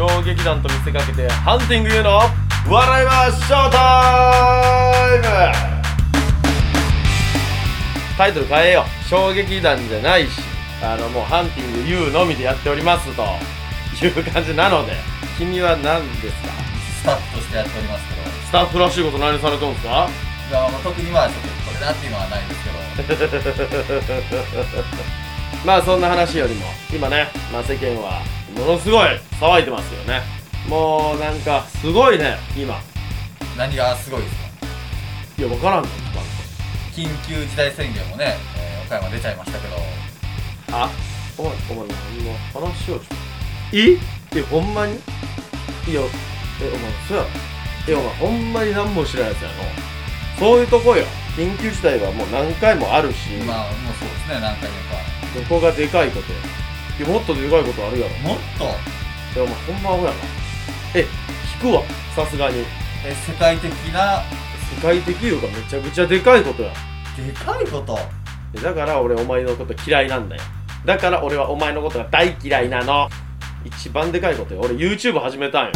衝撃弾と見せかけてハンティングユーの笑いましょうタイム！タイトル変えよう。衝撃弾じゃないし。あのもうハンティング U のみでやっておりますと。いう感じなので。君は何ですか？スタッフとしてやっておりますけど。スタッフらしいこと何されてるんですか？いやまあ特にはちょっとこれだっていうのはないんですけど。まあそんな話よりも今ね、まあ、世間はものすごい騒いでますよね。もうなんかすごいね今。何がすごいですか？いや分からんの緊急事態宣言もね、えー岡山出ちゃいましたけど。あお前お前何の話をちょえ？えほんまに？いやえお前そうやろ。えお前ほんまに何も知らんやつやのそういうとこよ。緊急事態はもう何回もあるし、まあもうそうですね何回目かどこがでかいことやいやもっとでかいことあるやろ。もっと？いやお前ほんまアホやな。え引くわ。さすがに。え世界的な？世界的いうかめちゃくちゃでかいことや。でかいこと？だから俺お前のこと嫌いなんだよ。だから俺はお前のことが大嫌いなの。一番でかいことよ。俺 YouTube 始めたんよ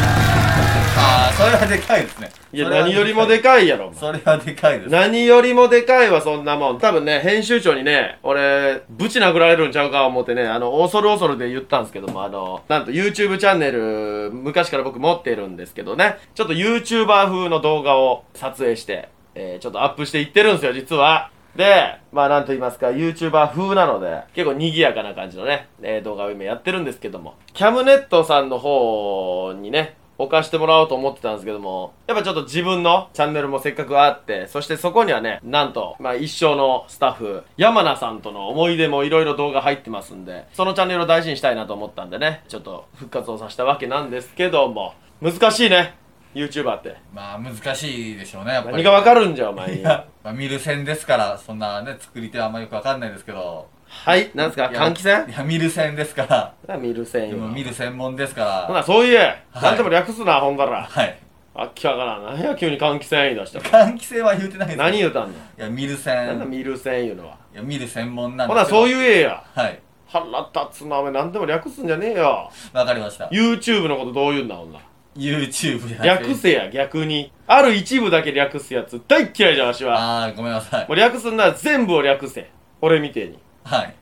ああそれはでかいですね。いや何よりもでかいやろそれはでかいです。何よりもでかいわそんなもん。多分ね編集長にね俺ブチ殴られるんちゃうか思ってねあの恐る恐るで言ったんですけどもあのなんと YouTube チャンネル昔から僕持ってるんですけどね。ちょっと YouTuber 風の動画を撮影して、えーちょっとアップしていってるんですよ実は。で、まあなんと言いますか、YouTuber 風なので、結構賑やかな感じのね、えー動画を今やってるんですけども、キャムネットさんの方にね、置かしてもらおうと思ってたんですけども、やっぱちょっと自分のチャンネルもせっかくあって、そしてそこにはね、なんと、まあ一生のスタッフ、山名さんとの思い出もいろいろ動画入ってますんで、そのチャンネルを大事にしたいなと思ったんでね、ちょっと復活をさせたわけなんですけども、難しいね、YouTuber って。まあ難しいでしょうねやっぱり。何がわかるんじゃ、お前。まあ、見る線ですからそんなね作り手はあんまよくわかんないですけどはい、なんですか換気扇？いや見る線ですから見る線でもよ。見る専門ですかほらな、そう言え。はいなんでも略すな、ほんだら。はいあっきわからん。何や、急に換気扇言い出したの？換気扇は言うてないです何言うたんの？いや見るなん線だ、見る線言うのは？いや見る専門なんほな、ですけどそう言えや。はい腹立つな、お前。何でも略すんじゃねえよ。わかりました YouTube のことどう言うんだ、ほんな。YouTube でや略せや、逆に。ある一部だけ略すやつ、大っ嫌いじゃん、わしは。ああごめんなさいもう略すんなら全部を略せ。俺みてえに。はい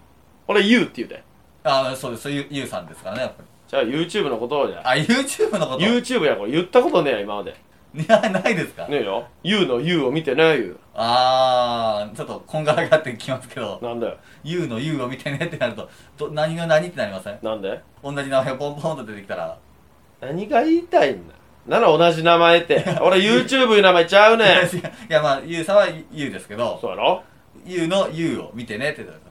俺言うって言うて。ああそうですそういうゆうさんですからねやっぱりじゃあ YouTube のことをじゃ。あ YouTube のこと？YouTube や、これ言ったことねえや、今まで。いやないですか？ねえよ。言うの言うを見てねえよ。ああちょっとこんがらがってきますけどなんだよ。ゆうのゆうを見てねってなるとど何が何ってなりません？なんで？同じ名前がポンポンと出てきたら何が言いたいんだなら同じ名前って。俺 YouTube いう名前ちゃうねん。いやまあゆうさんはゆうですけどそうやろ？ゆうのゆうを見てねって言ったと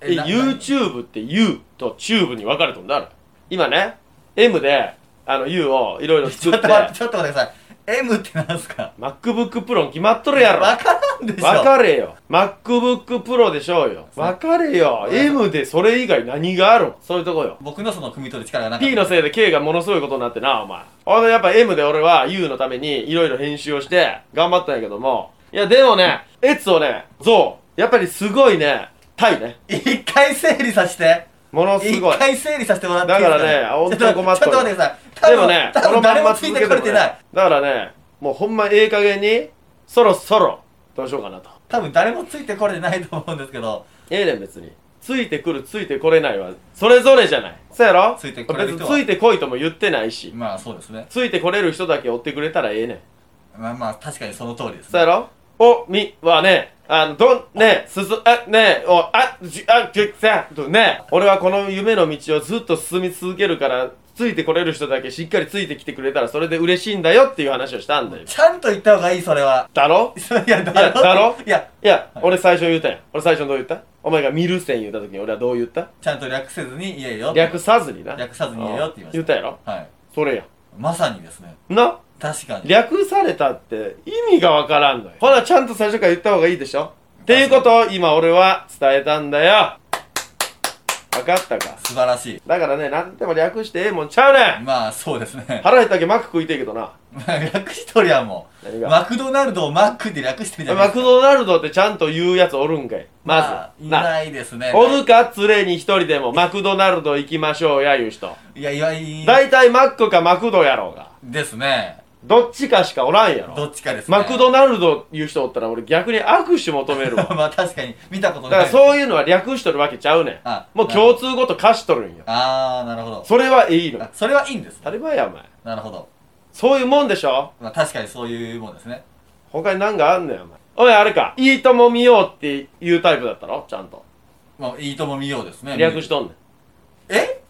え、な YouTube って U と Tube に分かれとんだ。ろ今ね、M で、あの U をいろいろちょ作っ、ってと待ってちょっと待ってください。M ってなんすか？MacBook Pro に決まっとるやろ。わからんでしょ。分かれよ。MacBook Pro でしょうよ。分かれよ。うん M でそれ以外何があるそういうとこよ。僕のその汲み取る力がなかった。P のせいで K がものすごいことになってなお前。ほんでやっぱ M で俺は U のためにいろいろ編集をして頑張ったんやけども。いやでもねエツをねそうやっぱりすごいね。タイね。一回整理させて。ものす一ごい。回整理させてもらっていいですか？だからね本当に困っとるちょっと待ってください。でもねこのまんま誰もついて続けてもねこれてない。だからねもうほんまええ加減にそろそろどうしようかなと。多分誰もついてこれてないと思うんですけど。ええねん別に。ついてくるついてこれないはそれぞれじゃない。そうやろ？ついてこれる人は。ついてこいとも言ってないし。まあそうですね。ついてこれる人だけ追ってくれたらええねん。まあまあ確かにその通りですそうやろ？おみはねあのどんねすすあねおあじあじさとね俺はこの夢の道をずっと進み続けるからついてこれる人だけしっかりついてきてくれたらそれで嬉しいんだよっていう話をしたんだよ。ちゃんと言った方がいいそれは。だろ？いやだいやだろ？いや。いや、俺最初言ったや。ん俺最初どう言った？お前がミルセン言った時に俺はどう言った？ちゃんと略せずに言えよ略さずにな。略さずに言えよって言いました。言ったやろ？はい。それや。まさにですね。んな？確かに。略されたって意味がわからんのよ。ほなちゃんと最初から言った方がいいでしょ？っていうことを今俺は伝えたんだよ。分かったか？素晴らしい。だからね何でも略してええもんちゃうねん。まあそうですね。腹減ったけマック食いてえけどな。略しとりゃもう。マクドナルドをマックで略してるじゃないマクドナルドってちゃんと言うやつおるんかい。まず、あいなな。いですね。おるか連れに一人でもマクドナルド行きましょうやいう人。いやいやい大体マックかマクドやろうが。ですねどっちかしかおらんやろ。どっちかですね。マクドナルドいう人おったら俺逆に握手求めるわ。まあ確かに見たことだない。からそういうのは略しとるわけちゃうねん。あもう共通語と貸しとるんよ。ああなるほど。それはいいのあそれはいいんです当たり前やお前。なるほど。そういうもんでしょ？まあ確かにそういうもんですね。他に何かあんねんお前。おいあれか。いいとも見ようっていうタイプだったろ？ちゃんと。まあいいとも見ようですね。略しとんねん。え？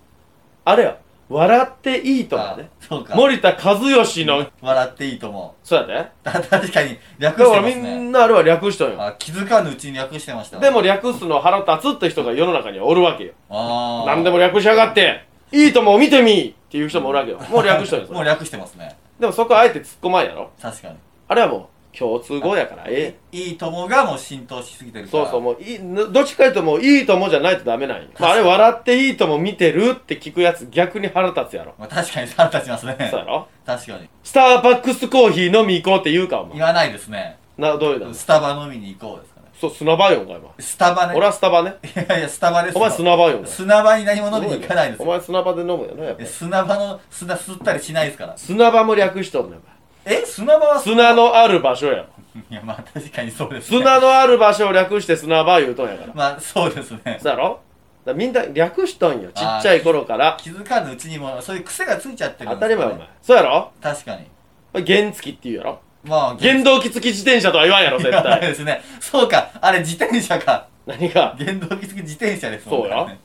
あれよ笑っていいともね。あそうか。森田和義の笑っていいとも。そうやで。た 確かに略だからみしてますね。んなあれは略しとんよ。あ気づかぬうちに略してました。でも略すの腹立つって人が世の中にはおるわけよ。ああ何でも略しやがって。いいとも見てみっていう人もおるわけよ。もう略しとんよ。もう略してますね。でもそこはあえて突っ込まんやろ。確かに。あれはもう共通語やからええ。いいともがもう浸透しすぎてるから。そうそうもういいどっちかいうともういいともじゃないとダメなんよ、まあ、あれ笑っていいとも見てるって聞くやつ逆に腹立つやろ。まあ確かに腹立ちますね。そうやろ？確かに。スターバックスコーヒー飲み行こうって言うかお前。言わないですね。などういうの？スタバ飲みに行こうですかね。そう砂場よお前は。スタバね。俺はスタバね。いやいやスタバですよ。お前砂場よ砂場に何も飲みに行かないですおよ前砂場で飲むよなやっぱ砂場の砂吸ったりしないですから。砂場も略しとんねんおえ砂場は？前砂のある場所やろ いやまあ確かにそうですね。砂のある場所を略して砂場言うとんやから。まあそうですね。そうやろ？だからみんな略しとんよ。ちっちゃい頃から。気づかぬうちにもそういう癖がついちゃってる当んですよね。たり前お前そうやろ？確かに。原付って言うやろ？まあ原動機付き自転車とは言わんやろ絶対。ですね。そうか。あれ自転車か。何が？原動機付き自転車ですもんね。そうや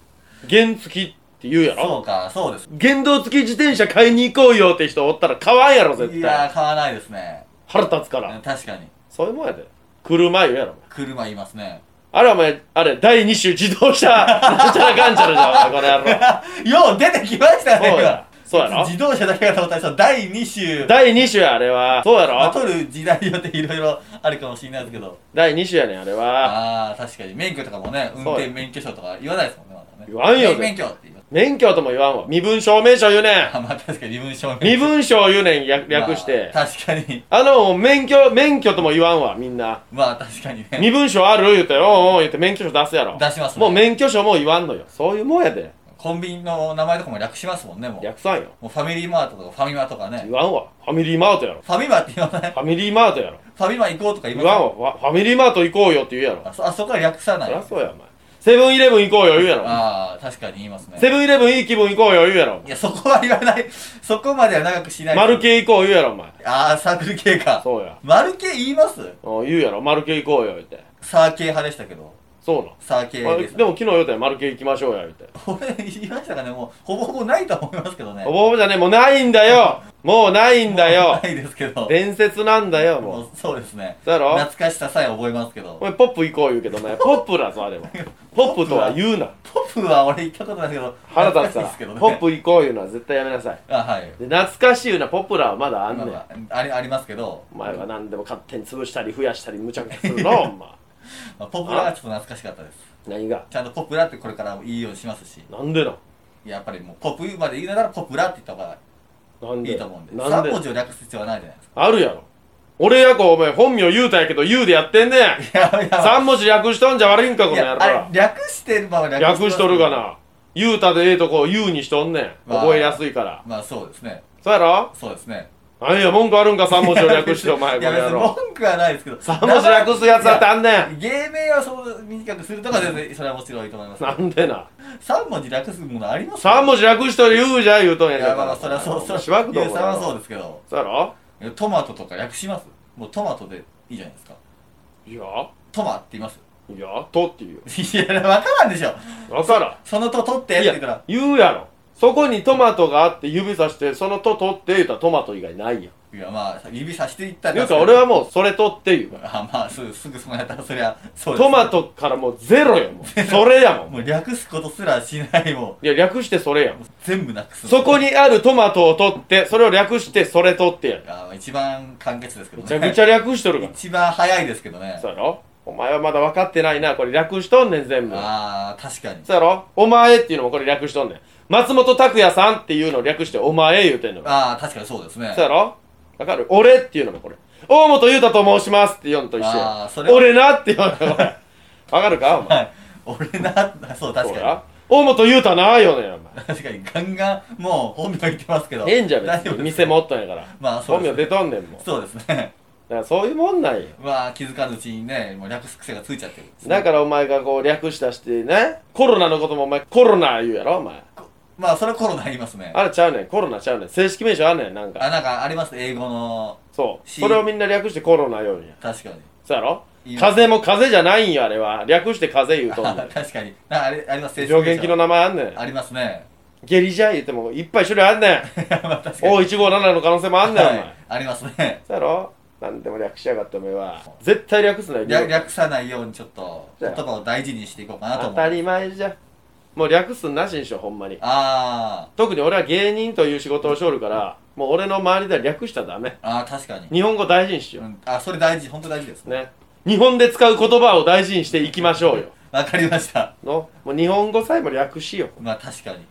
原付って言うやそろうかそうです。原動付き自転車買いに行こうよって人おったら買わんやろ絶いや買わないですね。腹立つかうんら確かに。そういうもんやで。車言うやろ。車言いますね。あれお前あれ第二種自動車。なんちゃらかんちゃらじゃんお前この野郎。よう出てきましたねそうや。そうやろ。自動車だけがと思ったら第2種。第二種やあれは。そうやまあ、ろ取る時代によっていろいろあるかもしれないですけど。第二種やねんあれは。ああ確かに。免許とかもね運転免許証とか言わないですもんねまだね。言わんよ免免許って免許とも言わんわ。身分証明書言うねん。あまあ確かに身分証明身分証言うねん略略して、まあ確かに。あの免許免許とも言わんわみんな。まあ確かにね。身分証ある？言うておうおう言って免許証出すやろ。出しますね。もう免許証も言わんのよ。そういうもんやで。コンビニの名前とかも略しますもんねもう。略さんよ。もうファミリーマートとかファミマとかね。言わんわ。ファミリーマートやろ。ファミマって言わない？ファミリーマートやろ。ファミマ行こうとか言い言わんわ。ファファミリーマート行こうよって言うやろ。あそあそこは略さない。そりゃそうやお前セブンイレブン行こうよ言うやろ。ああ確かに言いますね。セブンイレブンいい気分行こうよ言うやろいやそこは言わない。そこまでは長くしない。マル系行こう言うやろお前。ああサークル系か。そうや。マル系言います？お言うやろ。マル系行こうよ言って。サー系派でしたけどそうなんサー系あですでも昨日言うたよマル系行きましょうや言って。俺言いましたかね？もうほぼほぼないと思いますけどね。ほぼほぼじゃねえもうないんだよ。もうないんだよ。ないですけど。伝説なんだよもう。もうそうですね。そうやろ？懐かしささえ覚えますけど。お前ポップ行こう言うけどね。ポップだぞあれは。ポップとは言うな。ポップは俺行ったことないけど腹立つから懐かしいですけどね。ポップ行こういうのは絶対やめなさい。あはい。で懐かしいようなポップラーはまだあんねん、まあまあありありますけど、お前は何でも勝手に潰したり増やしたり無茶苦茶するの お前。まあ、ポプラはちょっと懐かしかったです。何が？ちゃんとポプラってこれから言いようにしますし。なんでなん？やっぱりもうポップまで言うならポプラって言った方がいいと思うんで。なん3で文字を略す必要はないじゃないですあるやろ。俺やこお前本名言うたんやけど言うでやってんねん。かいやいや。3文字略しとんじゃ悪いんかこの野郎。略してるまま略しとる。がな。言うたでええとこ言うにしとんねん。まあ覚えやすいから。まあそうですね。そうやろ？そうですね何や文句あるんか？3文字を略してお前 いや別に文句はないですけど。3文字略すやつだってあんねん。芸名はそう短くするとか全然それはもちろんいいと思いますなんでな3文字略すものあります3文字略しとる言うじゃ言うとんやいやまあまあそれはそうそうしばくとゆうさんはそうですけどそうやろえトマトとか略しますもうトマトでいいじゃないですかいやトマって言いますいやとって言うよいや分からんでしょわからんそのと取ってって言ったら言うやろそこにトマトがあって指さしてそのと取って言うたらトマト以外ないやん。いやまあ指さしていったら言うか俺はもうそれ取って言う。からあまあすぐす。ぐそのやったらそりゃそうです。トマトからもうゼロやもん。それやもん。もう略すことすらしないもいや略してそれやん。う全部なくす。そこにあるトマトを取ってそれを略してそれ取ってやんあまあ一番簡潔ですけどね。めちゃくちゃ略しとるから。一番早いですけどね。そうやろ？お前はまだ分かってないな。これ略しとんねん全部。ああ確かに。そうやろ？お前っていうのもこれ略しとんねん松本拓也さんっていうのを略してお前言うてんのよああ確かにそうですね。そうやろ？わかる？俺っていうのもこれ。大本裕太と申しますって言うのと一緒あやーそれは俺なって言うのよこれ。わかるか？お前。はい。俺なそう確かそうや大本裕太なよねんお前。に確かにガンガンもう本名言ってますけど。ええんじゃん大丈夫です別に店持っとんやから。まあそうです本名出とんねんもんだかそうですね。らそういうもんなんよまあ気づかぬうちにねもう略す癖がついちゃってる。んですねだからお前がこう略したしてねコロナのこともお前コロナ言うやろお前まあそれはコロナ言いますね。あれちゃうねん。コロナちゃうねん。正式名称あんねん。なんか。あなんかあります？英語の。そう。しそれをみんな略してコロナ言うんや。確かに。そうやろ？風邪も風邪じゃないんよあれは。略して風邪言うとんねん。確かに。ああれあります？上元気の名前あんねん。ありますね。下痢じゃ言ってもいっぱい種類あんねん。まあ確かに。O157 の可能性もあんねんお前、はいありますね。そうやろ？なんでも略しやがってお前は。絶対略すなよ略略さないようにちょっと言葉を大事にしていこうかなと思う。当たり前じゃもう略すんなしにしようほんまに。あ特に俺は芸人という仕事をしおるからもう俺の周りでは略したらダメ。ーあー確かに、日本語大事にしよう。ん、あそれ大事本当大事ですうね。日本で使う言葉を大事にしていきましょうよ。わかりました。の？もう日本語さえも略しよまあ確かに。う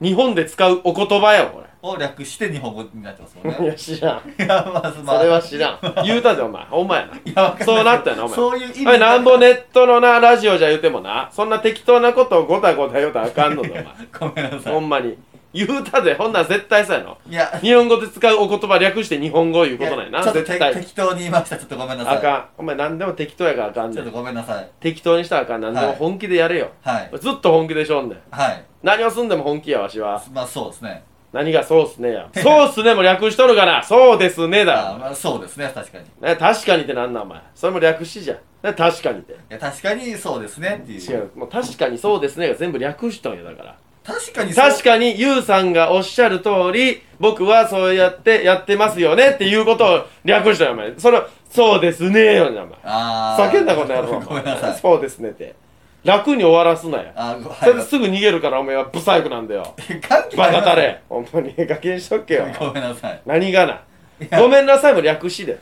日本で使うお言葉よこを略して日本語になってますもんれいねや知らん。いやまずまあ。それは知らん。言うたでお前。ほんまやな。いやわかんない。そうなったよなお前。そういう意味おいなんぼネットのなラジオじゃ言うてもなそんな適当なことをごたごた言うたらあかんのだお前。ごめんなさい。ほんまに言うたでほんなん絶対そうやの。いや。日本語で使うお言葉略して日本語言うことないなちょっとて絶対。適当に言いました。ちょっとごめんなさい。あかん。お前何でも適当やからあかんねん。ちょっとごめんなさい。適当にしたらあかん何でも本気でやれよ、はい。ずっと本気でしょんねんはい。何をすんでも本気やわしは。まあそうですね。何がそうっすねや。そうっすねも略しとるかな。そうですねあだまあそうですね。確かに。いね確かにってなんなんお前。それも略しじゃ。んね確かにって。や確かにそうですねっていう。違う。もう確かにそうですねが全部略しとんやだから確かに確かにユウさんがおっしゃる通り僕はそうやってやってますよねっていうことを略したよお前。それはそうですねよお前。あー。叫んだことやろおごめんなさい。そうですねって。楽に終わらすなよあごそれですぐ逃げるからお前はブサイクなんだよ。関係バカたれ。ほんまに。ガキにしとっけよ。ごめんなさい。何がな。や。ごめんなさいも略しで。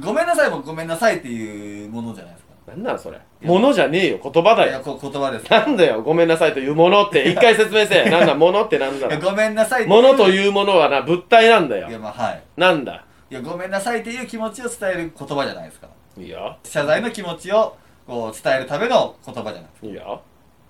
ごめんなさいもごめんなさいっていうものじゃないですかなんなんそれ。ものじゃねえよ言葉だよ。いやこ言葉です。なんだよごめんなさいというものって。一回説明せえ。なんだものってなんだ。いやごめんなさいってものとういうものはな物体なんだよ。いやまあはい。なんだ。いやごめんなさいっていう気持ちを伝える言葉じゃないですか。いいよ。謝罪の気持ちをこう伝えるための言葉じゃないいいよ。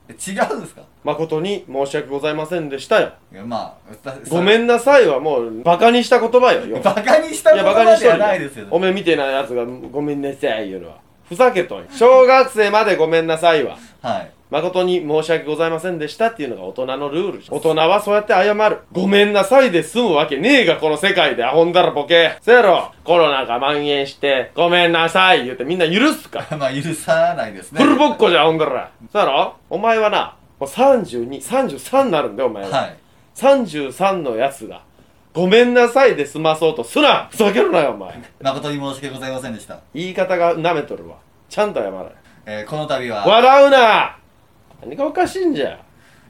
ですかえ違うんですか？誠に申し訳ございませんでしたよ。いやまあごめんんなさいはもうバカにした言葉よよバカにしたいや言葉ではバカにしとるないですよ。おめえみてえなやつがごめんなさい言うのはふざけとん。よ小学生までごめんなさいは。はい。誠に申し訳ございませんでしたっていうのが大人のルール大人はそうやって謝る。ごめんなさいで済むわけねえがこの世界で。アホんだらボケ。せやろ。コロナが蔓延してごめんなさい言ってみんな許すか まあ許さないですね。フルボッコじゃんほんだら。そうやろ。お前はなもう3233になるんだよお前は、はい。33のやつがごめんなさいで済まそうとすな。ふざけるなよお前。誠に申し訳ございませんでした、言い方が舐めとるわ。ちゃんと謝れ。えーこの度は笑うな。何がおかしいんじゃ。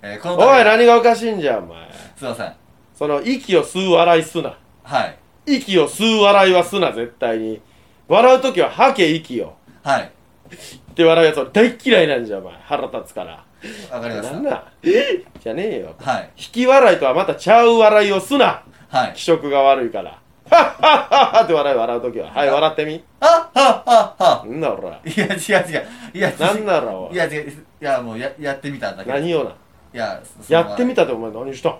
えーこのおい何がおかしいんじゃお前。すいません。その息を吸う笑いすな。はい。息を吸う笑いはすな絶対に。笑う時は吐け息を。はい。って笑うやつ俺大っ嫌いなんじゃお前。腹立つから。わかりました。なんだ。じゃねえよ。はい。引き笑いとはまたちゃう笑いをすなはい。気色が悪いから。はっはっはっはって笑い笑う時は。はい笑ってみ。あはははなんだおらいや違う違う。いやなんだろう。いや違ういやもうややってみたんだけど何をな。いややってみたってお前何した？ん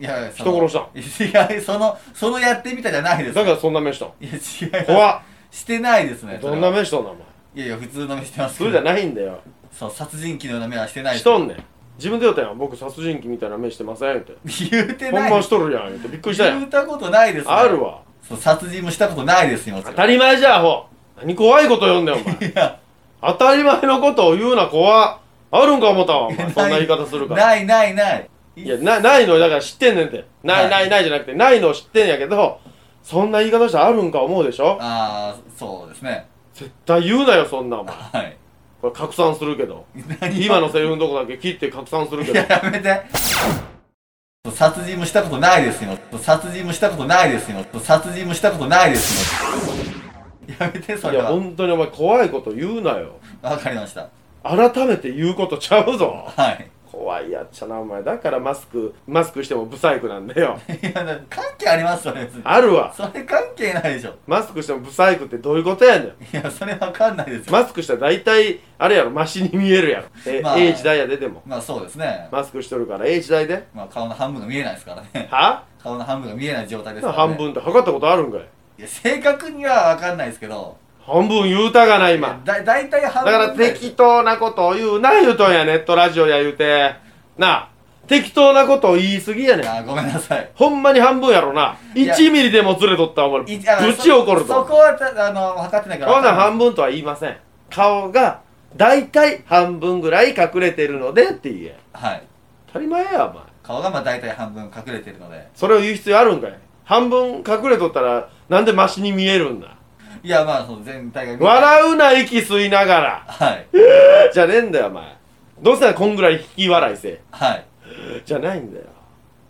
いや人殺した。たいやそのそのやってみたじゃないです。だからそんな目したんいや違います怖っ。してないですねどんな目目しとんのお前？いやいや普通の目してますそれじゃないんだよ。そう殺人鬼のような目はしてないしとんねん自分で言ったやん。僕殺人鬼みたいな目してませんって。言うてない。本番しとるやん言って。びっくりしたや言うんたことないですねあるわ。そう殺人もしたことないですよ当たり前じゃアホ。何怖いこと言うんだよお前。いや。当たり前のことを言うな怖。あるんか思ったわお前。そんな言い方するから。ないないない。いやなないのだから知ってんねんて。ないはいない。ないじゃなくてないのを知ってんやけどそんな言い方したらあるんか思うでしょ？ああそうですね。絶対言うなよそんなお前。はいこれ拡散するけど。何今のセリフのとこだけ切って拡散するけど。いややめて。殺人もしたことないですよ。殺人もしたことないですよ。殺人もしたことないですよ。やめてそいやれは本当にお前怖いこと言うなよ。わかりました。改めて言うことちゃうぞ。はい怖いやっちゃなお前。だからマスクマスクしてもブサイクなんだよ。いやだ関係ありますそれ別に。あるわ。それ関係ないでしょ。マスクしてもブサイクってどういうことやねん。いやそれわかんないですよ。マスクしたら大体あれやろマシに見えるやろ。え、まあええ時代やででも。まあそうですね。マスクしとるからええ時代で。まあ顔の半分が見えないですからね。は？顔の半分が見えない状態ですからね。半分って測ったことあるんかい？いや正確にはわかんないですけど半分言うたがない今だだいたい半だから分ぐらい適当なことを言うな言うとんやネットラジオや言うて。なあ適当なことを言い過ぎやねん。あごめんなさい。ほんまに半分やろな。いや1ミリでもずれとったらお前い。あぶち怒るとそそこはたあの測ってないから。ほなわかんない半分とは言いません。顔が大体半分ぐらい隠れてるのでって言え。はい。当たり前やお前。顔がまあ大体半分隠れてるので。それを言う必要あるんかい。半分隠れとったらなんでマシに見えるんだいやまあその全体が笑うな息吸いながら。はい。じゃねえんだよお前。どうせならこんぐらい引き笑いせえ。はい。じゃないんだよ。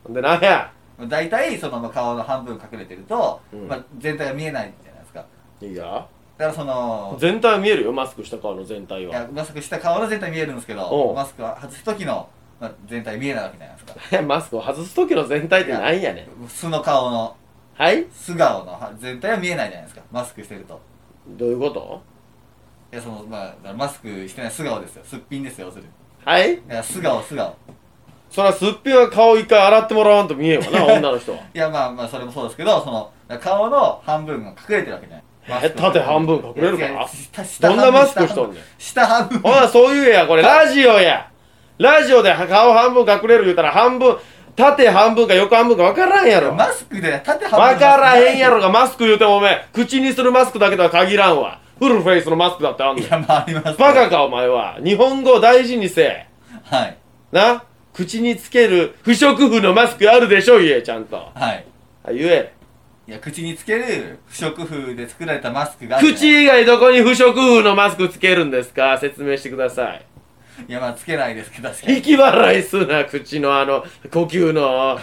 ほんでなんや。大体そのまあ顔の半分隠れてると、うん。まあ、全体が見えないじゃないですか。いいやだからその全体は見えるよマスクした顔の全体いはやマスクした顔の全体見えるんですけおどう。マスクは外す時の、まあ、全体見えないわけじゃないですか。マスクを外す時の全体ってなんやねん。素の顔のはい？素顔のは全体は見えないじゃないですか。マスクしてると。どういうこと？いやそのまあマスクしてない素顔ですよ。すっぴんですよ要するに。はい？いや素顔素顔。そらすっぴんは顔一回洗ってもらわんと見えんわな 女の人は。いやまあまあそれもそうですけどその顔の半分が隠れてるわけじゃない。マスク縦半分隠れるか？いやいや下下どんなマスクしとんねん。下半分。ほなそう言えやこれ。ラジオや。ラジオで顔半分隠れる言うたら半分縦半分か横半分か分からんやろ。マスクで縦半分分からへんやろがマスク言うてもおめえ口にするマスクだけとは限らんわフルフェイスのマスクだってあんねん。いやまあありますバカかお前は。日本語を大事にせえ。はい。な？口につける不織布のマスクあるでしょ言えちゃんと。はい。あ言え。いや口につける不織布で作られたマスクがあるじゃない口以外どこに不織布のマスクつけるんですか？説明してくださいいやまあつけないですけど確かに。引き笑いすな口のあの呼吸の。は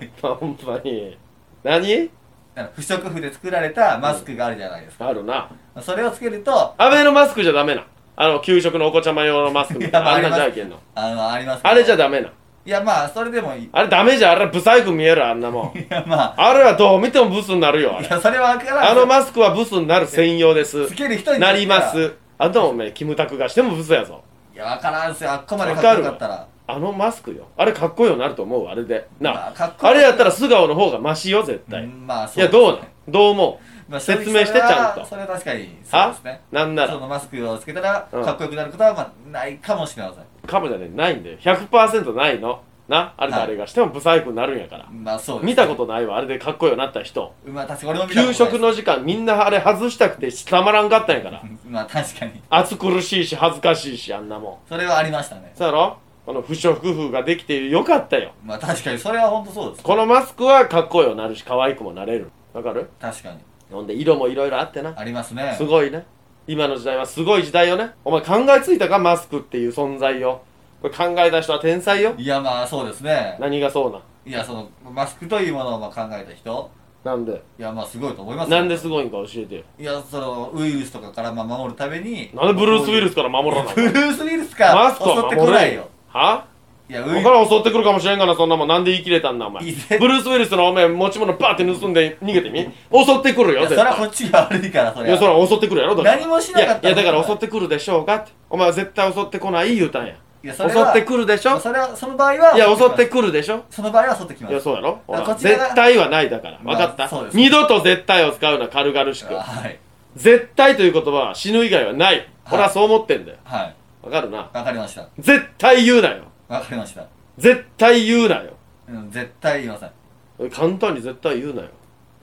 い。ほんまに。何？だから不織布で作られたマスクがあるじゃないですか、あるな。それをつけるとアベノマスクじゃダメな。あの給食のお子ちゃま用のマスク。みたいなあんなんじゃいけんの。あのありますけど。あれじゃダメな。いやまあそれでもいい。あれダメじゃんあれブサイク見えるあんなもん。いやまあ。れはどう見てもブスになるよあれ。あいやそれは分からん。あのマスクはブスになる専用です。つける人になります。あとおめえキムタクがしてもブスやぞいや分からんすよ。あっこまでかっこよかったら。あのマスクよ。あれかっこようになると思うあれで。な、まあかっこよあれやったら素顔の方がマシよ絶対、うんまあいやどうなんねどう思まあ説明してそれはちゃんと。それは確かにそうはですね。なんなら。そのマスクをつけたらうん。かっこよくなることはまあないかもしれません。かもじゃねえないんだよ。100%ないのな。あれ誰がしてもブサイクになるんやから、まあそうです見たことないわ。あれでかっこよくなった人。まあ確かに俺も見たことない。給食の時間みんなあれ外したくてたまらんかったんやから。まあ確かに。暑苦しいし恥ずかしいしあんなもん。それはありましたね。そうやろ？この不織布ができてよかったよ。まあ確かにそれは本当そうですこのマスクはかっこよくなるし可愛くもなれる。わかる？確かに。ほんで色もいろいろあってな。ありますね。すごいね。今の時代はすごい時代よね。お前考えついたか？マスクっていう存在よこれ考えた人は天才よ。いやまあそうですね。何がそうなん？いやそのマスクというものをまあ考えた人。なんで？いやまあすごいと思いますよ。なんですごいんか教えてよ。いやそのウイルスとかからまあ守るために。なんでブルース・ウィルスから守らないブルース・ウィルスかマスクは襲ってこないよ。は？いやウイルだから襲ってくるかもしれんがなそんなもんなんで言い切れたんだお前。いいブルース・ウィルスのお前持ち物バーって盗んで逃げてみ。襲ってくるいよ絶対。やそれはこっちが悪いからそれは。いやそら襲ってくるやろだから何もしなかったいやいやだからら襲ってくるでしょうかって。お前は絶対襲ってこない言うたんや。いやそれは襲ってくるでしょ？それはその場合はいや襲ってくくるでしょ？その場合は襲ってきます。いやそうやろほらこっちが絶対はないだから。まあ分かった？そうです二度と絶対を使うな軽々しく。はい。絶対という言葉は死ぬ以外はない。俺はそう思ってんだよ。はい。わかるな？わかりました。絶対言うなよ。わかりました。絶対言うなよ。うん絶対言いません。簡単に絶対言うなよ。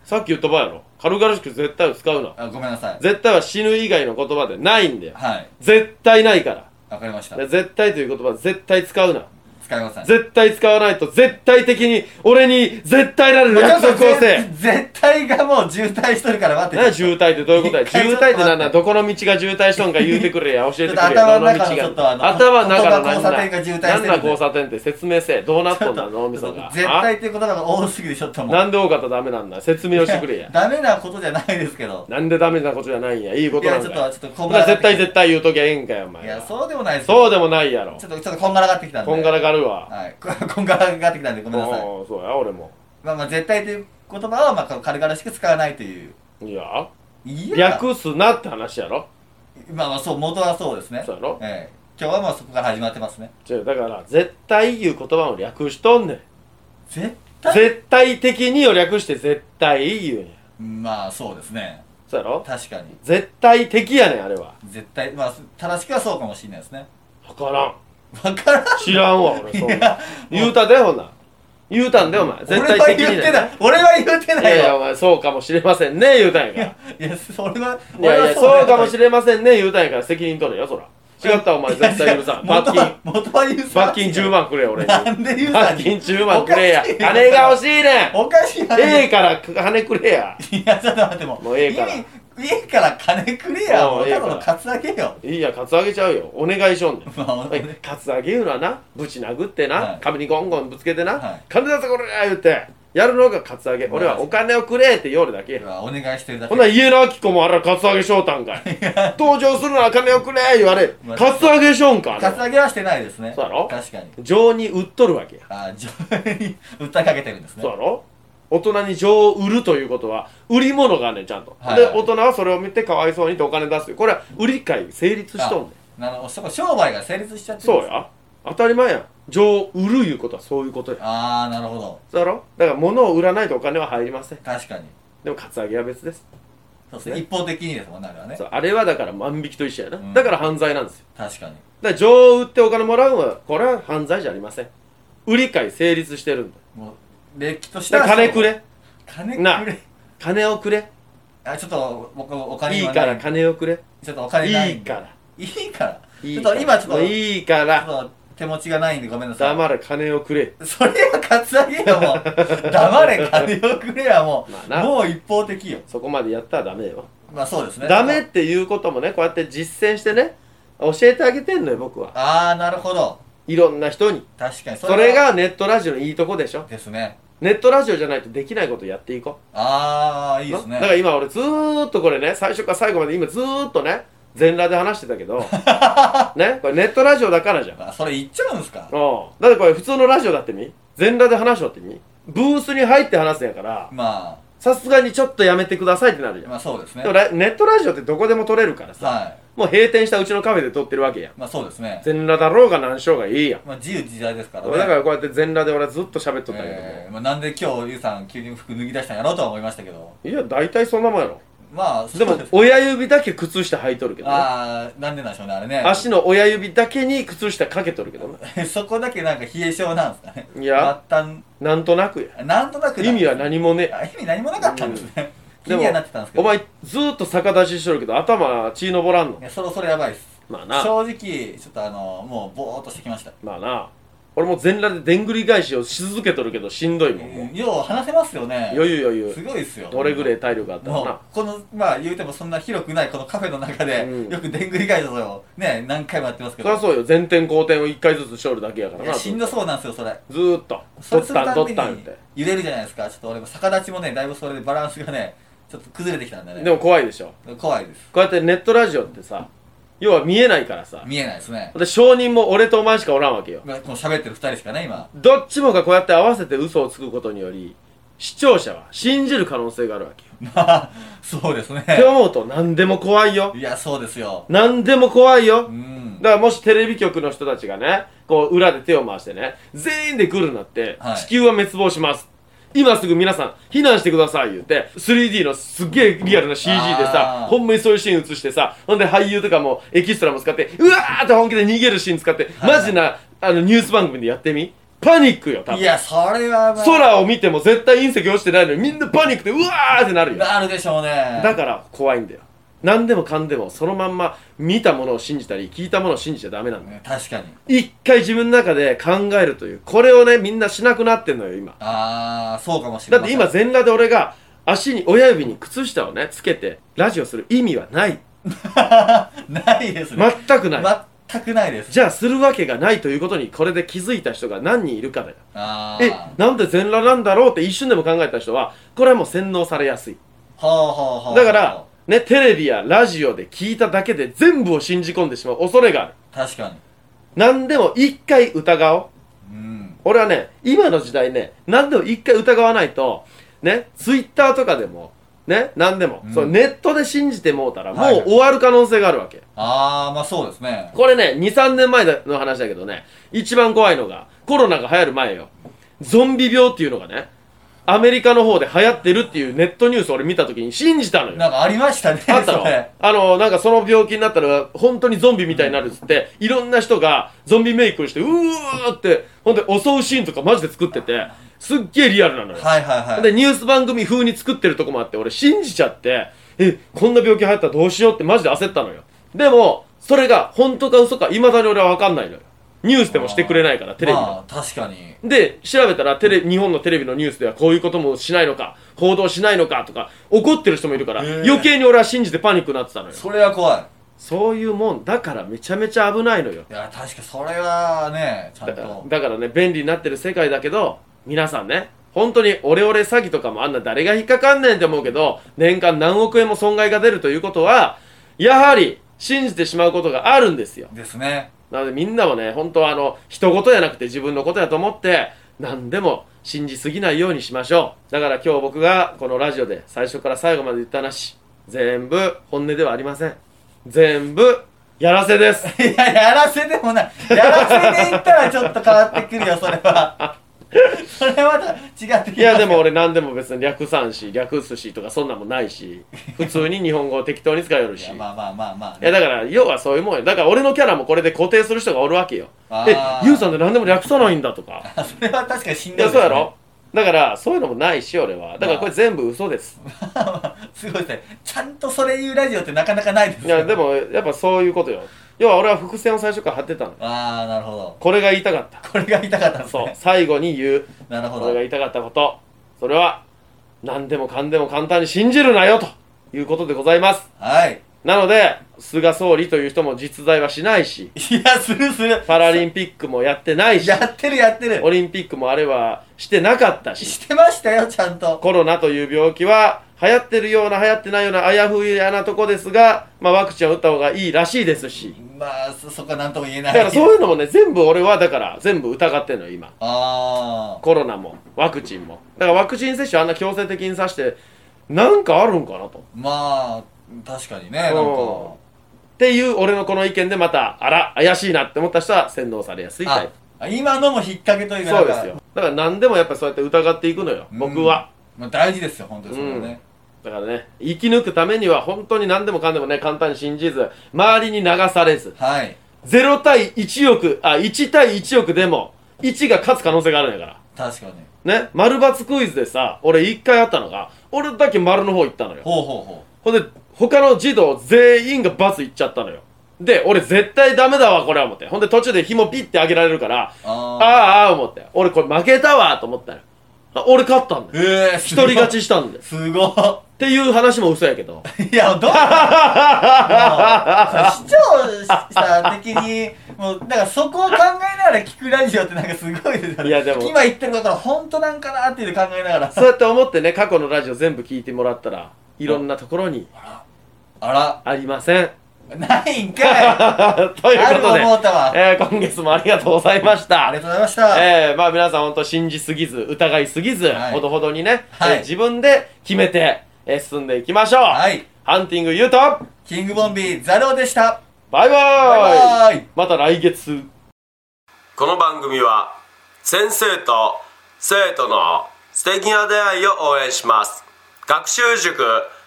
さっき言った場合やろ？軽々しく絶対を使うな。あごめんなさい。絶対は死ぬ以外の言葉でないんだよ。はい。絶対ないからわかりました。絶対という言葉絶対使うな。使いません。絶対使わないと絶対的に俺に絶対られる約束をせぜ絶対がもう渋滞しとるから待って何や渋滞ってどういうことや渋滞ってなんだ？どこの道が渋滞しとんか言うてくれや。教えてくれや。頭の中のちょっとあの頭の中の交差点が渋滞してるだ交差点って説明せえ。どうなっとんだ脳みそが。絶対っていう言葉が多すぎてちょっともなんで多かったらダメなんだ説明をしてくれや。ダメなことじゃないですけど。なんでダメなことじゃない？んやいいことなんだいやちょっとちょっとこほん絶対絶対言うときゃええんかよお前いやそうでもないですそうでもないやろ。ちょっとちょっとこんがらがってきたんで。こんがらがるわ。はい。こ こんがらがってきたんでごめんなさい。そうや俺も。まあまあ絶対という言葉はまあ軽々しく使わないという。いや。いや。略すなって話やろ。まあまあそう元はそうですね。そうやろ。ええ。今日はまあそこから始まってますね。違うだから絶対いう言葉を略しとんねん。絶対？絶対的にを略して絶対言うん。やまあそうですね。そうやろ？確かに。絶対的やねんあれは。絶対まあ正しくはそうかもしれないですね。分からんわからん。知らんわ俺そんな。いや言うたでほんな。言うたんだよお前。絶対的に俺は言ってない。俺は言っていないよやいやお前そうかもしれませんね言うたんやから。いやそれはいやいやそうかもしれれませんね言うたんやから責任取れよそら。違ったお前絶対許さん。罰金。元は言う罰金10万くれ俺に。なんで言う罰金10万くれや。金が欲しいねん。おかしいなええから金くれや。いやちょっと待ってももうええから。意味ええから金くれや。もうもうええからただのカツアゲよ。いいやカツアゲちゃうよ。お願いしょんね カツアゲいうのはな。ブチ殴ってな、はい。壁にゴンゴンぶつけてな、はい。金出せこれ言って。やるのがカツアゲ。俺はお金をくれって言おるだけお願いしてるだけ。ほんなら家のあきこもあらカツアゲしょうたんかい。登場するなら金をくれ言われ。まあカツアゲしょんかカツアゲはしてないですね。そうやろ？確かに。情に売っとるわけや。あ上に 訴えかけてるんですね。そうやろ？大人に情を売るということは売り物がねんちゃんと、はい。で大人はそれを見てかわいそうにってお金出す。よこれは売り買い成立しとんねなるほど。そこ商売が成立しちゃってるそうや。当たり前やん。情を売るいうことはそういうことや。ああなるほど。そうやろ？だから物を売らないとお金は入りません。確かに。でもカツアゲは別です。そうですね。一方的にですもんねあれはね。あれはだから万引きと一緒やな、うん。だから犯罪なんですよ。確かに。だから情を売ってお金もらうのはこれは犯罪じゃありません。売り買い成立してるんだ。もうれっきとした金くれ。金なくれ。金をくれ。あちょっと僕お金い。いから金をくれ。ちょっとお金ない。いいから。いいから。ちょっと今ちょっといいから。手持ちがないんでごめんなさい。黙れ金をくれ。それはカツアゲよもう。黙れ金をくれやもう、まあな。もう一方的よ。そこまでやったらダメよ。まあそうですね。ダメっていうこともねこうやって実践してね教えてあげてんのよ僕は。ああなるほどいろんな人に。確かに。そはれがネットラジオのいいとこでしょ？ですね。ネットラジオじゃないとできないことやっていこああいいですうだからね今俺ずーっとこれね最初から最後まで今ずーっとね全裸で話してたけど。ね？これネットラジオだからじゃん。あそれ言っちゃうんすか。うん。だってこれ普通のラジオだってみ？全裸で話しようってみ？ブースに入って話すんやから。まさすがにちょっとやめてくださいってなるじゃん。あまあそうですね。でもラネットラジオってどこでも撮れるからさ、はいもう閉店したうちのカフェで撮ってるわけやん。まあそうですね。全裸だろうが何しようがいいやん。まあ自由自在ですからね。俺だからこうやって全裸で俺はずっと喋っとったけども、えーまあ、なんで今日ゆうさん急に服脱ぎ出したんやろうとは思いましたけど。いや大体そんなもんやろ。まあでも親指だけ靴下履いとるけどね。ああなんでなんでしょうねあれね。足の親指だけに靴下かけとるけどね。そこだけなんか冷え性なんですかね。いや末端。なんとなくや。なんとなく意味は何もねあ意味何もなかったんですね、気でもにはなってたんですけど。お前ずーっと逆立ちしとるけど頭血昇らんの？いやそろそろやばいです。まあな。正直ちょっとあのもうボーっとしてきました。まあな。俺も全裸ででんぐり返しをし続けとるけどしんどいもん、もうよう話せますよね。余裕余す裕ごいっすよ。俺ぐらい体力あったらもうな。このまあ言うてもそんな広くないこのカフェの中で、うん。よくでんぐり返しをね何回もやってますけど。そりゃそうよ。前転後転を1回ずつしょるだけやからなしんどそうなんですよそれ。ずーっと。それ取ったんするたんびに取ったんって。揺れるじゃないですか。ちょっと俺も逆立ちもねだいぶそれでバランスがねちょっと崩れてきたんでね。でも怖いでしょ。怖いです。こうやってネットラジオってさ要は見えないからさ。見えないですね。で証人も俺とお前しかおらんわけよ。まあこの喋ってる二人しかね今。どっちもがこうやって合わせて嘘をつくことにより視聴者は信じる可能性があるわけよ。まあそうですね。って思うと何でも怖いよ。いやそうですよ。何でも怖いよ。うん。だからもしテレビ局の人たちがねこう裏で手を回してね全員で来るなって、はい。地球は滅亡します今すぐ皆さん避難してください言って 3D のすっげえリアルな CG でさほんまにそういうシーン映してさほんで俳優とかもエキストラも使ってうわーって本気で逃げるシーン使って、はい。マジなあのニュース番組でやってみ？パニックよ多分。いやそれはまあ空を見ても絶対隕石落ちてないのにみんなパニックでうわーってなるよ。なるでしょうね。だから怖いんだよ何でもかんでもそのまんま見たものを信じたり聞いたものを信じちゃダメなんだ。よね確かに。一回自分の中で考えるというこれをねみんなしなくなってんのよ今。ああそうかもしれないだって今全裸で俺が足に親指に靴下をねつけてラジオする意味はない。ないですね。全くない、全くないです。じゃあするわけがないということにこれで気づいた人が何人いるかだよ。えああなんで全裸なんだろうって一瞬でも考えた人はこれはもう洗脳されやすい。はあはあはあ。だからねテレビやラジオで聞いただけで全部を信じ込んでしまう恐れがある。確かに。何でも一回疑おう。うん。俺はね今の時代ね何でも一回疑わないとねツイッターとかでもね何でも、うん。そうネットで信じてもうたらもはいはい。う終わる可能性があるわけ、ああまあそうですね。これね23年前の話だけどね一番怖いのがコロナが流行る前よ。ゾンビ病っていうのがねアメリカの方で流行ってるっていうネットニュースを俺見た時に信じたのよなんかありましたねあったのあの、なんかその病気になったら、本当にゾンビみたいになるっつって、いろんな人がゾンビメイクをして、うーって、ほんで襲うシーンとかマジで作ってて、すっげえリアルなのよ。はいはいはいで、ニュース番組風に作ってるとこもあって、俺信じちゃって、え、こんな病気流行ったらどうしようってマジで焦ったのよ。でも、それが本当か嘘か未だに俺は分かんないのよ。ニュースでもしてくれないから、テレビで。まあ確かにで、調べたらテレ、日本のテレビのニュースではこういうこともしないのか、報道しないのかとか、怒ってる人もいるから、余計に俺は信じてパニックになってたのよ。それは怖いそういうもんだからめちゃめちゃ危ないのよ。いや確かそれはねちゃんだからとだからね、便利になってる世界だけど、皆さんね、本当にオレオレ詐欺とかもあんな誰が引っかかんねんって思うけど、年間何億円も損害が出るということは、やはり信じてしまうことがあるんですよ。ですねなのでみんなもね、本当はあの、人事やなくて自分のことやと思って、何でも信じすぎないようにしましょう。だから今日僕がこのラジオで最初から最後まで言った話、全部本音ではありません。全部、やらせです。いややらせでもないやらせで言ったらちょっと変わってくるよそれはそれはまた違ってきいやでも俺何でも別に略算し、略すしとかそんなんもないし、普通に日本語を適当に使えるし。いやまあまあまあまあ、いやだから要はそういうもんよだから俺のキャラもこれで固定する人がおるわけよ。えあー。ユウさんで何でも略さないんだとか。それは確かにしんいどいそうやろ？だからそういうのもないし俺は。だからこれ全部嘘です。すごいですね。ちゃんとそれ言うラジオってなかなかないですよ。いやでもやっぱそういうことよ要は俺は伏線を最初から張ってたのああなるほど。これが言いたかった。これが言いたかったんですそう。ね最後に言う。なるほど。俺が言いたかったこと。それは何でもかんでも簡単に信じるなよと。いうことでございます。はい。なので菅総理という人も実在はしないし。いやするする。パラリンピックもやってないし。やってるやってる。オリンピックもあれはしてなかったし。してましたよちゃんと。コロナという病気は流行ってるような流行ってないようなあやふやなとこですが、まあ、ワクチンを打った方がいいらしいですし。まあそそこは何とも言えない。だからそういうのもね全部俺はだから全部疑ってんのよ今。あコロナもワクチンも。だからワクチン接種あんな強制的にさしてなんかあるんかなと。あまあ確かにねなんか。っていう俺のこの意見でまたあら怪しいなって思った人は洗脳されやすいタイプ。あ今のも引っ掛けというかそうですよ。だから何でもやっぱそうやって疑っていくのようん。僕は、まあ、大事ですよ本当にそれはね、だからね生き抜くためには本当に何でもかんでもね簡単に信じず周りに流されずはい。0対1億あ1対1億でも1が勝つ可能性があるんやから。確かに。ね丸×クイズでさ俺1回あったのが俺だけ丸の方行ったのよ。ほうほうほほんで他の児童全員が×行っちゃったのよ。で、俺絶対ダメだわ、これは思って。ほんで途中で紐ピッて上げられるから、あああ、ああ、思って。俺これ負けたわ、と思ったら。あ俺勝ったんだよ。ええ一人勝ちしたんだよ。すごっっていう話も嘘やけど。いや、どう？視聴者的に、もう、だからそこを考えながら聞くラジオってなんかすごいですよね。いやでも今言ってることは本当なんかなっていうの考えながら。そうやって思ってね、過去のラジオ全部聞いてもらったら、いろんなところにあら、ありません。ないんかい ということでえー今月もありがとうございました。ありがとうございました。えー、まあ皆さん本当信じすぎず、疑いすぎず、はいほどほどにね、はいえー自分で決めて、えー進んでいきましょう。はい。ハンティングユートキングボンビーザローでした。バイバーイバイバイまた来月。この番組は先生と生徒の素敵な出会いを応援します学習塾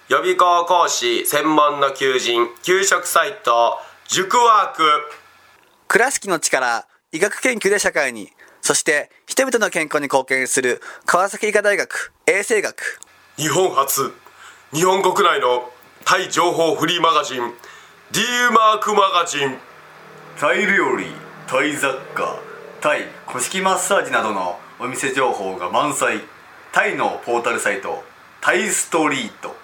予備校講師専門の求人給食サイト塾ワーク。倉敷の力医学研究で社会にそして人々の健康に貢献する川崎医科大学衛生学。日本初。日本国内のタイ情報フリーマガジン D マークマガジン。タイ料理タイ雑貨タイ古式マッサージなどのお店情報が満載。タイのポータルサイトタイストリート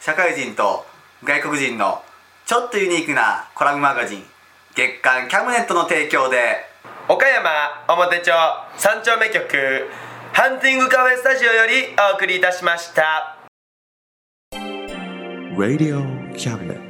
社会人と外国人のちょっとユニークなコラムマガジン月刊キャムネットの提供で岡山表町三丁目局ハンティングカフェスタジオよりお送りいたしました Radio Cabinet.